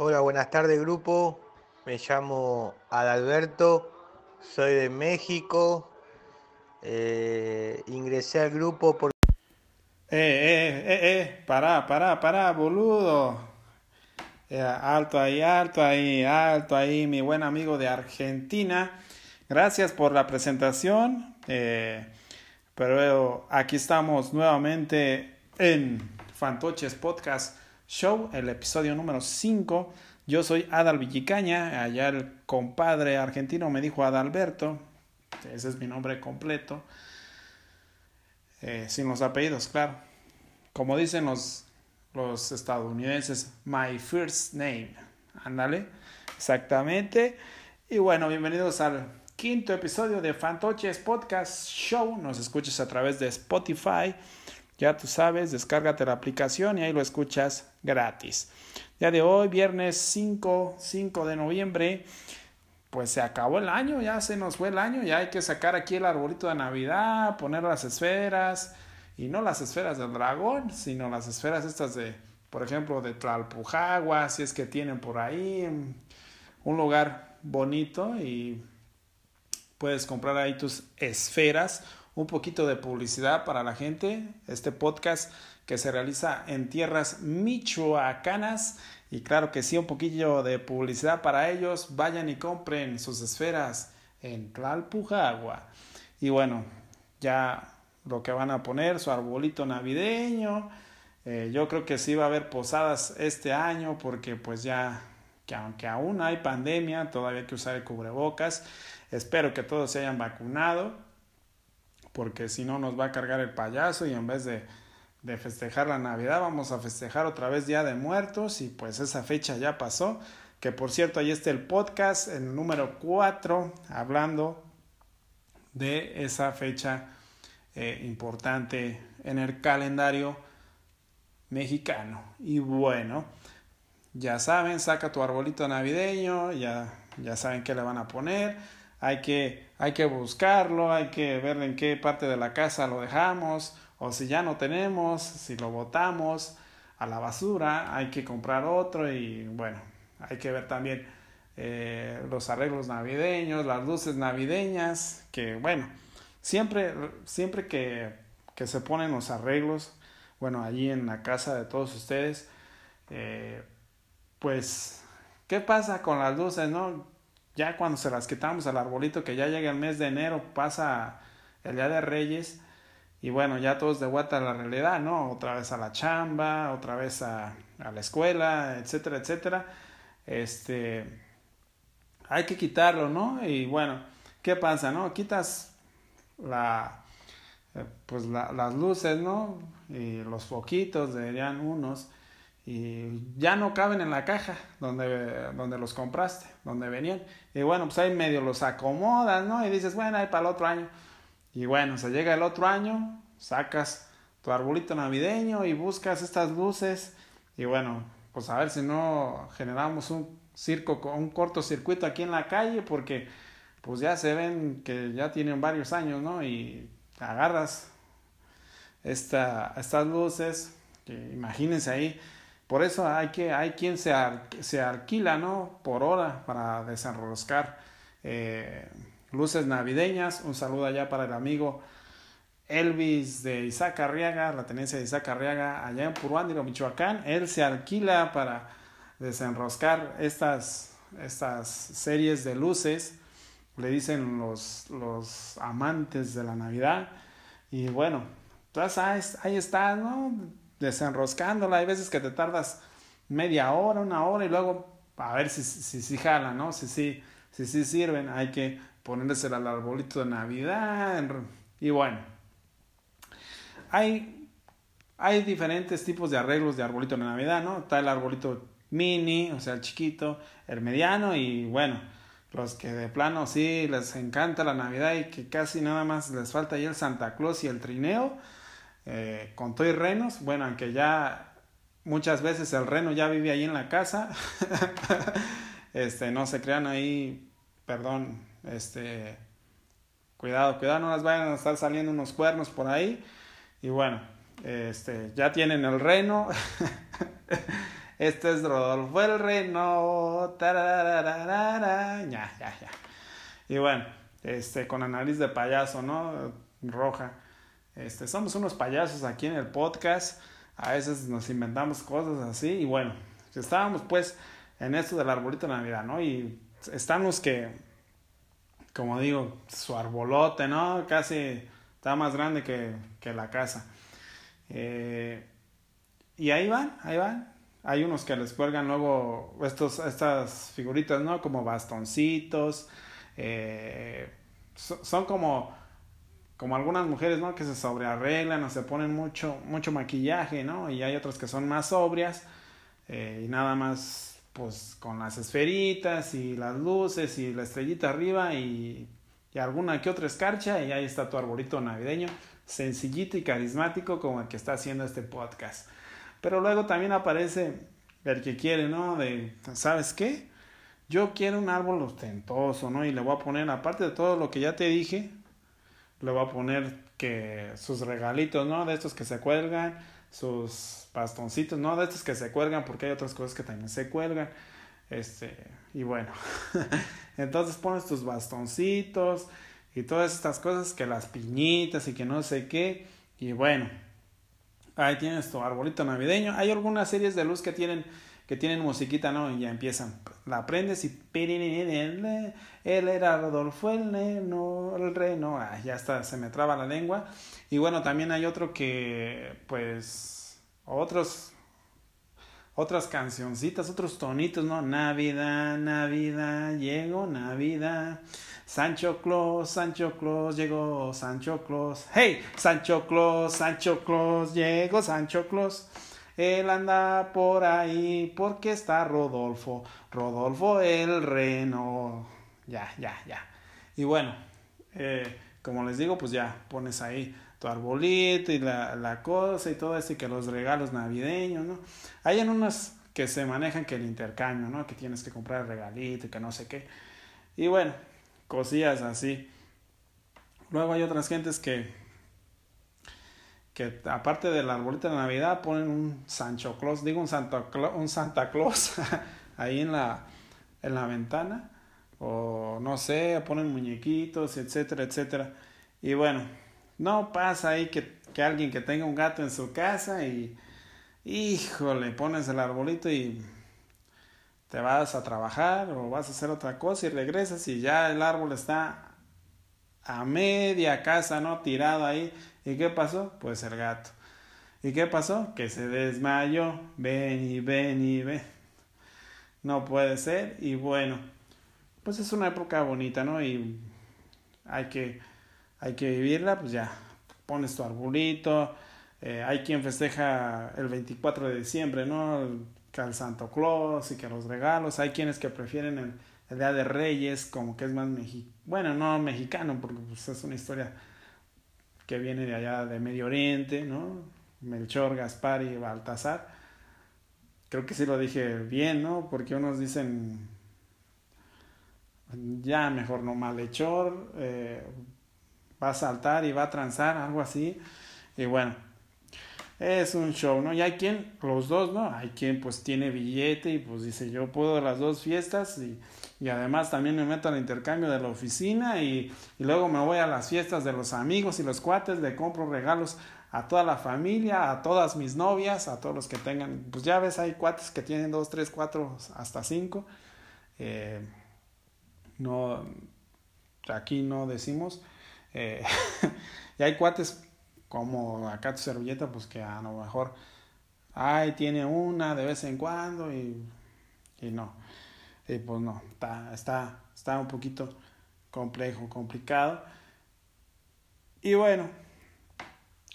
Hola, buenas tardes grupo. Me llamo Adalberto, soy de México. Eh, ingresé al grupo por... Eh, eh, eh, eh, pará, pará, pará, boludo. Eh, alto ahí, alto ahí, alto ahí, mi buen amigo de Argentina. Gracias por la presentación. Eh, pero aquí estamos nuevamente en Fantoches Podcast Show, el episodio número 5. Yo soy Adal Villicaña, allá el compadre argentino me dijo Adalberto, ese es mi nombre completo, eh, sin los apellidos, claro. Como dicen los, los estadounidenses, my first name, ándale, exactamente. Y bueno, bienvenidos al quinto episodio de Fantoches Podcast Show. Nos escuchas a través de Spotify. Ya tú sabes, descárgate la aplicación y ahí lo escuchas gratis. Ya de hoy, viernes 5, 5 de noviembre, pues se acabó el año, ya se nos fue el año, ya hay que sacar aquí el arbolito de Navidad, poner las esferas, y no las esferas del dragón, sino las esferas estas de, por ejemplo, de Tlalpujagua, si es que tienen por ahí un lugar bonito y puedes comprar ahí tus esferas, un poquito de publicidad para la gente, este podcast que se realiza en tierras michoacanas y claro que sí, un poquillo de publicidad para ellos, vayan y compren sus esferas en Tlalpujagua. Y bueno, ya lo que van a poner, su arbolito navideño. Eh, yo creo que sí va a haber posadas este año porque pues ya que aunque aún hay pandemia, todavía hay que usar el cubrebocas. Espero que todos se hayan vacunado porque si no nos va a cargar el payaso y en vez de, festejar la Navidad vamos a festejar otra vez Día de Muertos y pues esa fecha ya pasó. Que por cierto, ahí está el podcast, el número 4, hablando de esa fecha eh, importante en el calendario mexicano. Y bueno, ya saben, saca tu arbolito navideño, ya, ya saben qué le van a poner. Hay que, hay que buscarlo, hay que ver en qué parte de la casa lo dejamos, o si ya no tenemos, si lo botamos a la basura, hay que comprar otro y bueno, hay que ver también eh, los arreglos navideños, las luces navideñas, que bueno, siempre, siempre que, que, se ponen los arreglos, bueno, allí en la casa de todos ustedes, eh, pues, ¿qué pasa con las luces, no? Ya cuando se las quitamos al arbolito, que ya llega el mes de enero, pasa el Día de Reyes, y bueno, ya todos de vuelta a la realidad, ¿no? Otra vez a la chamba, otra vez a, a la escuela, etcétera, etcétera. Este, hay que quitarlo, ¿no? Y bueno, ¿qué pasa, no? Quitas la, pues la, las luces, ¿no? Y los foquitos, deberían unos, y ya no caben en la caja donde, donde los compraste, donde venían. Y bueno, pues ahí medio los acomodas, ¿no? Y dices, bueno, ahí para el otro año. Y bueno, se llega el otro año, sacas tu arbolito navideño y buscas estas luces. Y bueno, pues a ver si no generamos un circo, un cortocircuito aquí en la calle, porque pues ya se ven que ya tienen varios años, ¿no? Y agarras esta, estas luces, que imagínense ahí. Por eso hay que hay quien se, se alquila, ¿no? Por hora para desenroscar eh, luces navideñas. Un saludo allá para el amigo Elvis de Isaac Arriaga, la tenencia de Isaac Arriaga, allá en Puruándiro, Michoacán. Él se alquila para desenroscar estas, estas series de luces. Le dicen los, los amantes de la Navidad. Y bueno, entonces ahí está, ¿no? Desenroscándola. Hay veces que te tardas media hora, una hora y luego a ver si si, si jala, ¿no? Si sí si, si, si, sirven. Hay que ponérsela al arbolito de Navidad. Y bueno, hay, hay diferentes tipos de arreglos de arbolito de Navidad, ¿no? Está el arbolito mini, o sea, el chiquito, el mediano y bueno, los que de plano sí les encanta la Navidad y que casi nada más les falta ahí el Santa Claus y el trineo eh, con todo y renos, bueno, aunque ya muchas veces el reno ya vive ahí en la casa, este, no se crean ahí, perdón, este, cuidado, cuidado, no las vayan a estar saliendo unos cuernos por ahí, y bueno, este, ya tienen el reno, Este es Rodolfo el Reno. Ya, ya, ya. Y bueno, este, con nariz de payaso, ¿no? Roja. Este, somos unos payasos aquí en el podcast. A veces nos inventamos cosas así. Y bueno, estábamos pues en esto del arbolito de Navidad, ¿no? Y estamos que, como digo, su arbolote, ¿no? Casi está más grande que, que la casa. Eh, y ahí van, ahí van. Hay unos que les cuelgan luego estos, estas figuritas, ¿no? Como bastoncitos. Eh, son como, como algunas mujeres, ¿no? Que se sobrearreglan o se ponen mucho, mucho maquillaje, ¿no? Y hay otras que son más sobrias eh, y nada más, pues, con las esferitas y las luces y la estrellita arriba y, y alguna que otra escarcha y ahí está tu arbolito navideño, sencillito y carismático como el que está haciendo este podcast. Pero luego también aparece el que quiere, ¿no? De, ¿sabes qué? Yo quiero un árbol ostentoso, ¿no? Y le voy a poner, aparte de todo lo que ya te dije, le voy a poner que sus regalitos, ¿no? De estos que se cuelgan, sus bastoncitos, ¿no? De estos que se cuelgan, porque hay otras cosas que también se cuelgan. Este, y bueno, entonces pones tus bastoncitos y todas estas cosas, que las piñitas y que no sé qué. Y bueno, Ahí tienes tu arbolito navideño. Hay algunas series de luz que tienen que tienen musiquita, ¿no? Y ya empiezan. La aprendes y él era Rodolfo el neno, el reno. Ah, ya está, se me traba la lengua. Y bueno, también hay otro que, pues, otros, otras cancioncitas, otros tonitos, ¿no? Navidad, Navidad, llegó Navidad. Sancho Claus, Sancho Claus, llegó Sancho Claus. ¡Hey! Sancho Claus, Sancho Claus, llegó Sancho Claus. Él anda por ahí porque está Rodolfo, Rodolfo el reno. Ya, ya, ya. Y bueno, eh, como les digo, pues ya pones ahí tu arbolito y la, la cosa y todo eso y que los regalos navideños, ¿no? Hay en unos que se manejan que el intercambio, ¿no? Que tienes que comprar el regalito y que no sé qué. Y bueno, cosillas así. Luego hay otras gentes que, que aparte del arbolito de Navidad ponen un Sancho Claus, digo un Santa, un Santa Claus ahí en la, en la ventana. O no sé, ponen muñequitos, etcétera, etcétera. Y bueno, no pasa ahí que, que alguien que tenga un gato en su casa y, híjole, pones el arbolito y te vas a trabajar o vas a hacer otra cosa y regresas y ya el árbol está a media casa, ¿no? Tirado ahí. ¿Y qué pasó? Pues el gato. ¿Y qué pasó? Que se desmayó. Ven y ven y ven. No puede ser. Y bueno, pues es una época bonita, ¿no? Y hay que, hay que vivirla, pues ya. Pones tu arbolito. Eh, hay quien festeja el 24 de diciembre, ¿no? que al Santo Claus y que los regalos. Hay quienes que prefieren el, Día de Reyes, como que es más mexicano. Bueno, no mexicano, porque pues, es una historia que viene de allá de Medio Oriente, ¿no? Melchor, Gaspar y Baltasar. Creo que sí lo dije bien, ¿no? Porque unos dicen, ya mejor no, Malhechor, eh, va a saltar y va a transar, algo así. Y bueno, es un show, ¿no? Y hay quien, los dos, ¿no? Hay quien pues tiene billete y pues dice yo puedo las dos fiestas y, y además también me meto al intercambio de la oficina y, y, luego me voy a las fiestas de los amigos y los cuates, le compro regalos a toda la familia, a todas mis novias, a todos los que tengan, pues ya ves, hay cuates que tienen dos, tres, cuatro, hasta cinco. Eh, no, aquí no decimos. Eh, y hay cuates como acá tu servilleta, pues que a lo mejor, ay, tiene una de vez en cuando y, y no. Y pues no, está, está, está un poquito complejo, complicado. Y bueno,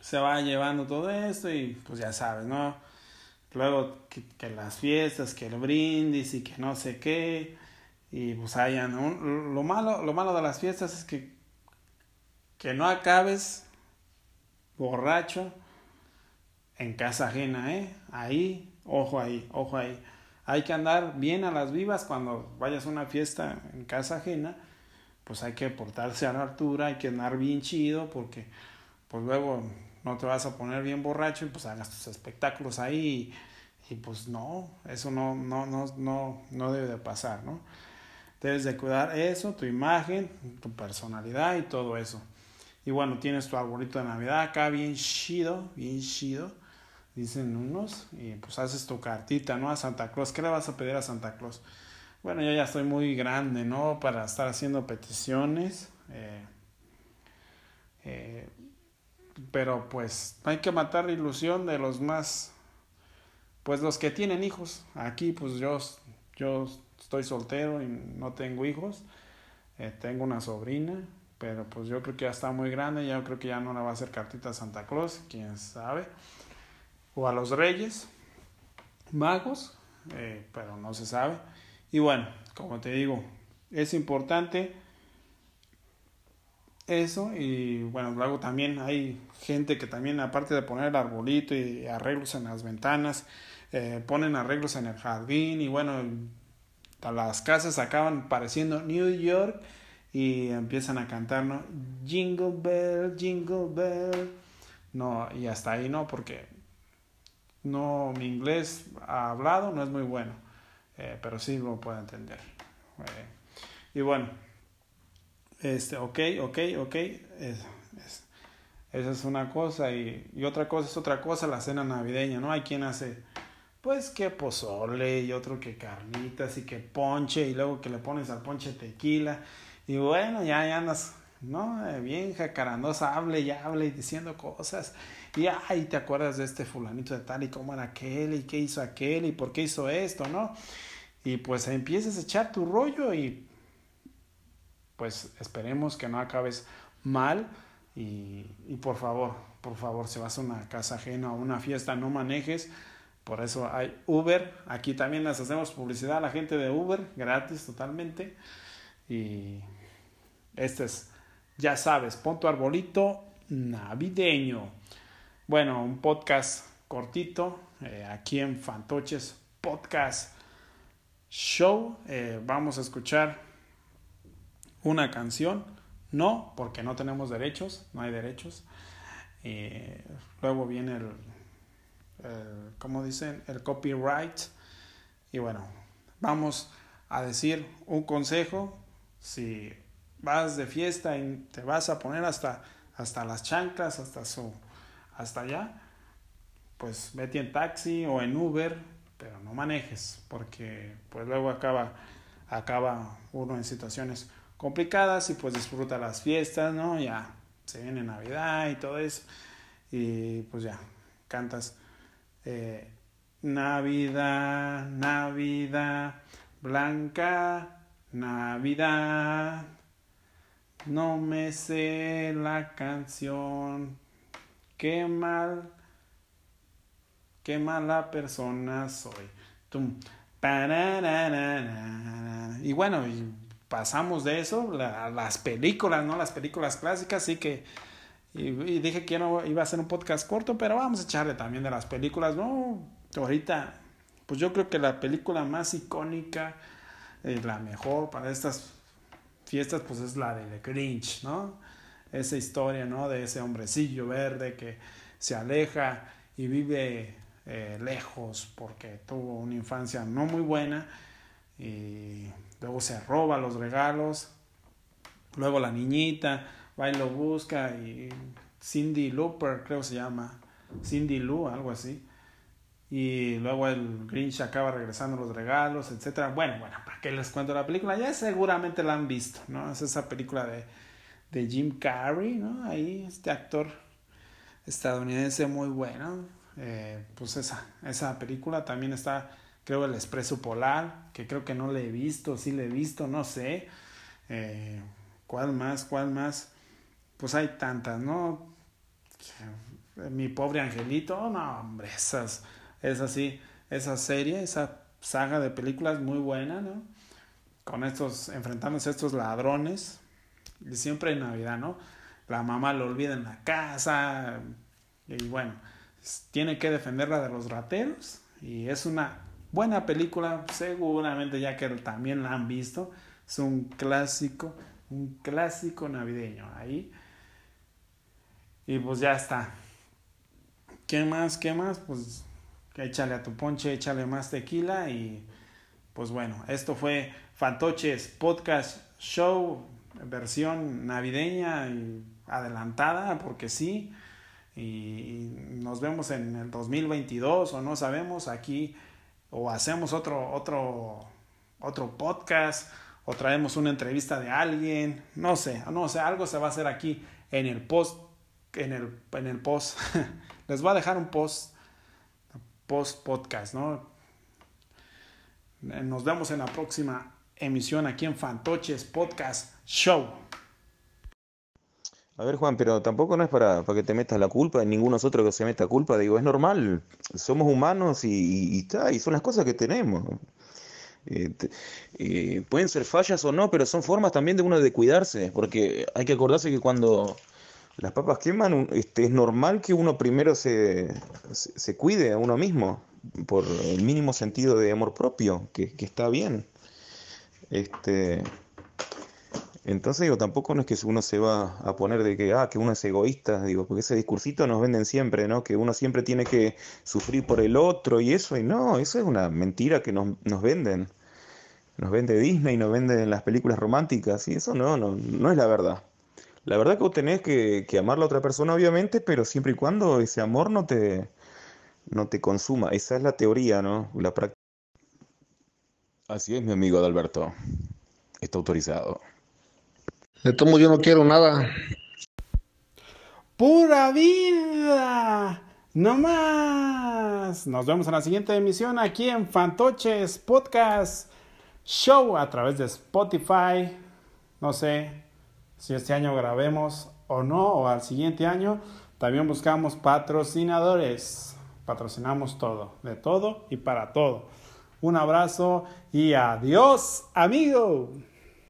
se va llevando todo esto y pues ya sabes, ¿no? Luego que, que las fiestas, que el brindis y que no sé qué. Y pues hayan un, lo malo, lo malo de las fiestas es que que no acabes borracho en casa ajena, ¿eh? Ahí, ojo ahí, ojo ahí. Hay que andar bien a las vivas cuando vayas a una fiesta en casa ajena, pues hay que portarse a la altura, hay que andar bien chido porque pues luego no te vas a poner bien borracho y pues hagas tus espectáculos ahí Y pues no, eso no, no, no, no, no debe de pasar, ¿no? Debes de cuidar eso, tu imagen, tu personalidad y todo eso. Y bueno, tienes tu arbolito de Navidad acá bien chido, bien chido, dicen unos, y pues haces tu cartita, ¿no? A Santa Claus. ¿Qué le vas a pedir a Santa Claus? Bueno, yo ya estoy muy grande, ¿no? Para estar haciendo peticiones. Eh, eh, pero pues hay que matar la ilusión de los más, pues los que tienen hijos. Aquí pues yo, yo estoy soltero y no tengo hijos. Eh, tengo una sobrina, pero pues yo creo que ya está muy grande, yo creo que ya no le va a hacer cartita a Santa Claus, quién sabe. O a los reyes, magos, eh, pero no se sabe. Y bueno, como te digo, es importante eso y bueno, luego también hay gente que también aparte de poner el arbolito y arreglos en las ventanas, eh, ponen arreglos en el jardín y bueno, las casas acaban pareciendo New York y empiezan a cantar. Jingle Bell, Jingle Bell. No, y hasta ahí no, porque no, mi inglés hablado no es muy bueno, eh, pero sí lo puedo entender. Eh, y bueno, este, ok, ok, ok, esa es una cosa y, otra cosa es otra cosa, la cena navideña, ¿no? Hay quien hace, pues que pozole y otro que carnitas y que ponche y luego que le pones al ponche tequila y bueno, ya, ya andas, ¿no? Eh, bien jacarandosa, hable y hable diciendo cosas. Y ay, te acuerdas de este fulanito de tal y cómo era aquel y qué hizo aquel y por qué hizo esto, ¿no? Y pues empiezas a echar tu rollo y pues esperemos que no acabes mal y, y por favor, por favor, si vas a una casa ajena o una fiesta, no manejes. Por eso hay Uber. Aquí también les hacemos publicidad a la gente de Uber, gratis totalmente. Y este es, ya sabes, pon tu arbolito navideño. Bueno, un podcast cortito eh, aquí en Fantoches Podcast Show. Eh, vamos a escuchar una canción. No, porque no tenemos derechos, no hay derechos. Eh, luego viene el, ¿cómo dicen? El copyright. Y bueno, vamos a decir un consejo. Si vas de fiesta y te vas a poner hasta, hasta las chanclas, hasta su, hasta allá, pues vete en taxi o en Uber, pero no manejes, porque pues luego acaba, acaba uno en situaciones complicadas y pues disfruta las fiestas, ¿no? Ya se viene Navidad y todo eso, y pues ya, cantas eh, Navidad, Navidad, Blanca, Navidad. No me sé la canción. Qué mal. Qué mala persona soy. Tum. Y bueno, y pasamos de eso a las películas, ¿no? Las películas clásicas, sí que. Y, dije que no iba a hacer un podcast corto, pero vamos a echarle también de las películas, ¿no? Ahorita, pues yo creo que la película más icónica, y la mejor para estas fiestas pues es la de The Grinch, ¿no? Esa historia, ¿no? De ese hombrecillo verde que se aleja y vive eh, lejos porque tuvo una infancia no muy buena y luego se roba los regalos, luego la niñita va y lo busca y Cindy Looper creo se llama, Cindy Lou, algo así y luego el Grinch acaba regresando los regalos, etcétera. Bueno, bueno, ¿para qué les cuento la película? Ya seguramente la han visto, ¿no? Es esa película de, de Jim Carrey, ¿no? Ahí este actor estadounidense muy bueno. Eh, pues esa, esa película también está, creo, El Expreso Polar, que creo que no le he visto, sí le he visto, no sé. Eh, ¿Cuál más? ¿Cuál más? Pues hay tantas, ¿no? Mi pobre angelito, no, hombre, esas es así, esa serie, esa saga de películas muy buena, ¿no? Con estos, enfrentándose a estos ladrones, siempre en Navidad, ¿no? La mamá lo olvida en la casa, y bueno, tiene que defenderla de los rateros, y es una buena película, seguramente ya que también la han visto, es un clásico, un clásico navideño ahí. Y pues ya está. ¿Qué más? ¿Qué más? Pues échale a tu ponche, échale más tequila y pues bueno, esto fue Fantoches Podcast Show, versión navideña y adelantada, porque sí. Y nos vemos en el 2022 o no sabemos aquí o hacemos otro otro otro podcast o traemos una entrevista de alguien, no sé, no sé, algo se va a hacer aquí en el post en el en el post. Les voy a dejar un post post podcast, ¿no? Nos vemos en la próxima emisión aquí en Fantoches Podcast Show. A ver, Juan, pero tampoco no es para, para que te metas la culpa, ninguno nosotros que se meta culpa. Digo, es normal, somos humanos y, está, y son las cosas que tenemos. Eh, eh, pueden ser fallas o no, pero son formas también de uno de cuidarse, porque hay que acordarse que cuando las papas queman, este, es normal que uno primero se, se, cuide a uno mismo, por el mínimo sentido de amor propio, que está bien. Este, entonces digo, tampoco no es que uno se va a poner de que, ah, que uno es egoísta, digo, porque ese discursito nos venden siempre, ¿no? Que uno siempre tiene que sufrir por el otro y eso, y no, eso es una mentira que nos, nos venden. Nos vende Disney, nos venden las películas románticas, y eso no, no, no es la verdad. La verdad que vos tenés que, que amar a la otra persona, obviamente, pero siempre y cuando ese amor no te, no te consuma. Esa es la teoría, ¿no? La práctica. Así es, mi amigo Adalberto. Está autorizado. De tomo yo no quiero nada. ¡Pura vida! ¡No más! Nos vemos en la siguiente emisión aquí en Fantoches Podcast Show a través de Spotify. No sé si este año grabemos o no, o al siguiente año. También buscamos patrocinadores patrocinamos todo, de todo y para todo. Un abrazo y adiós, amigo.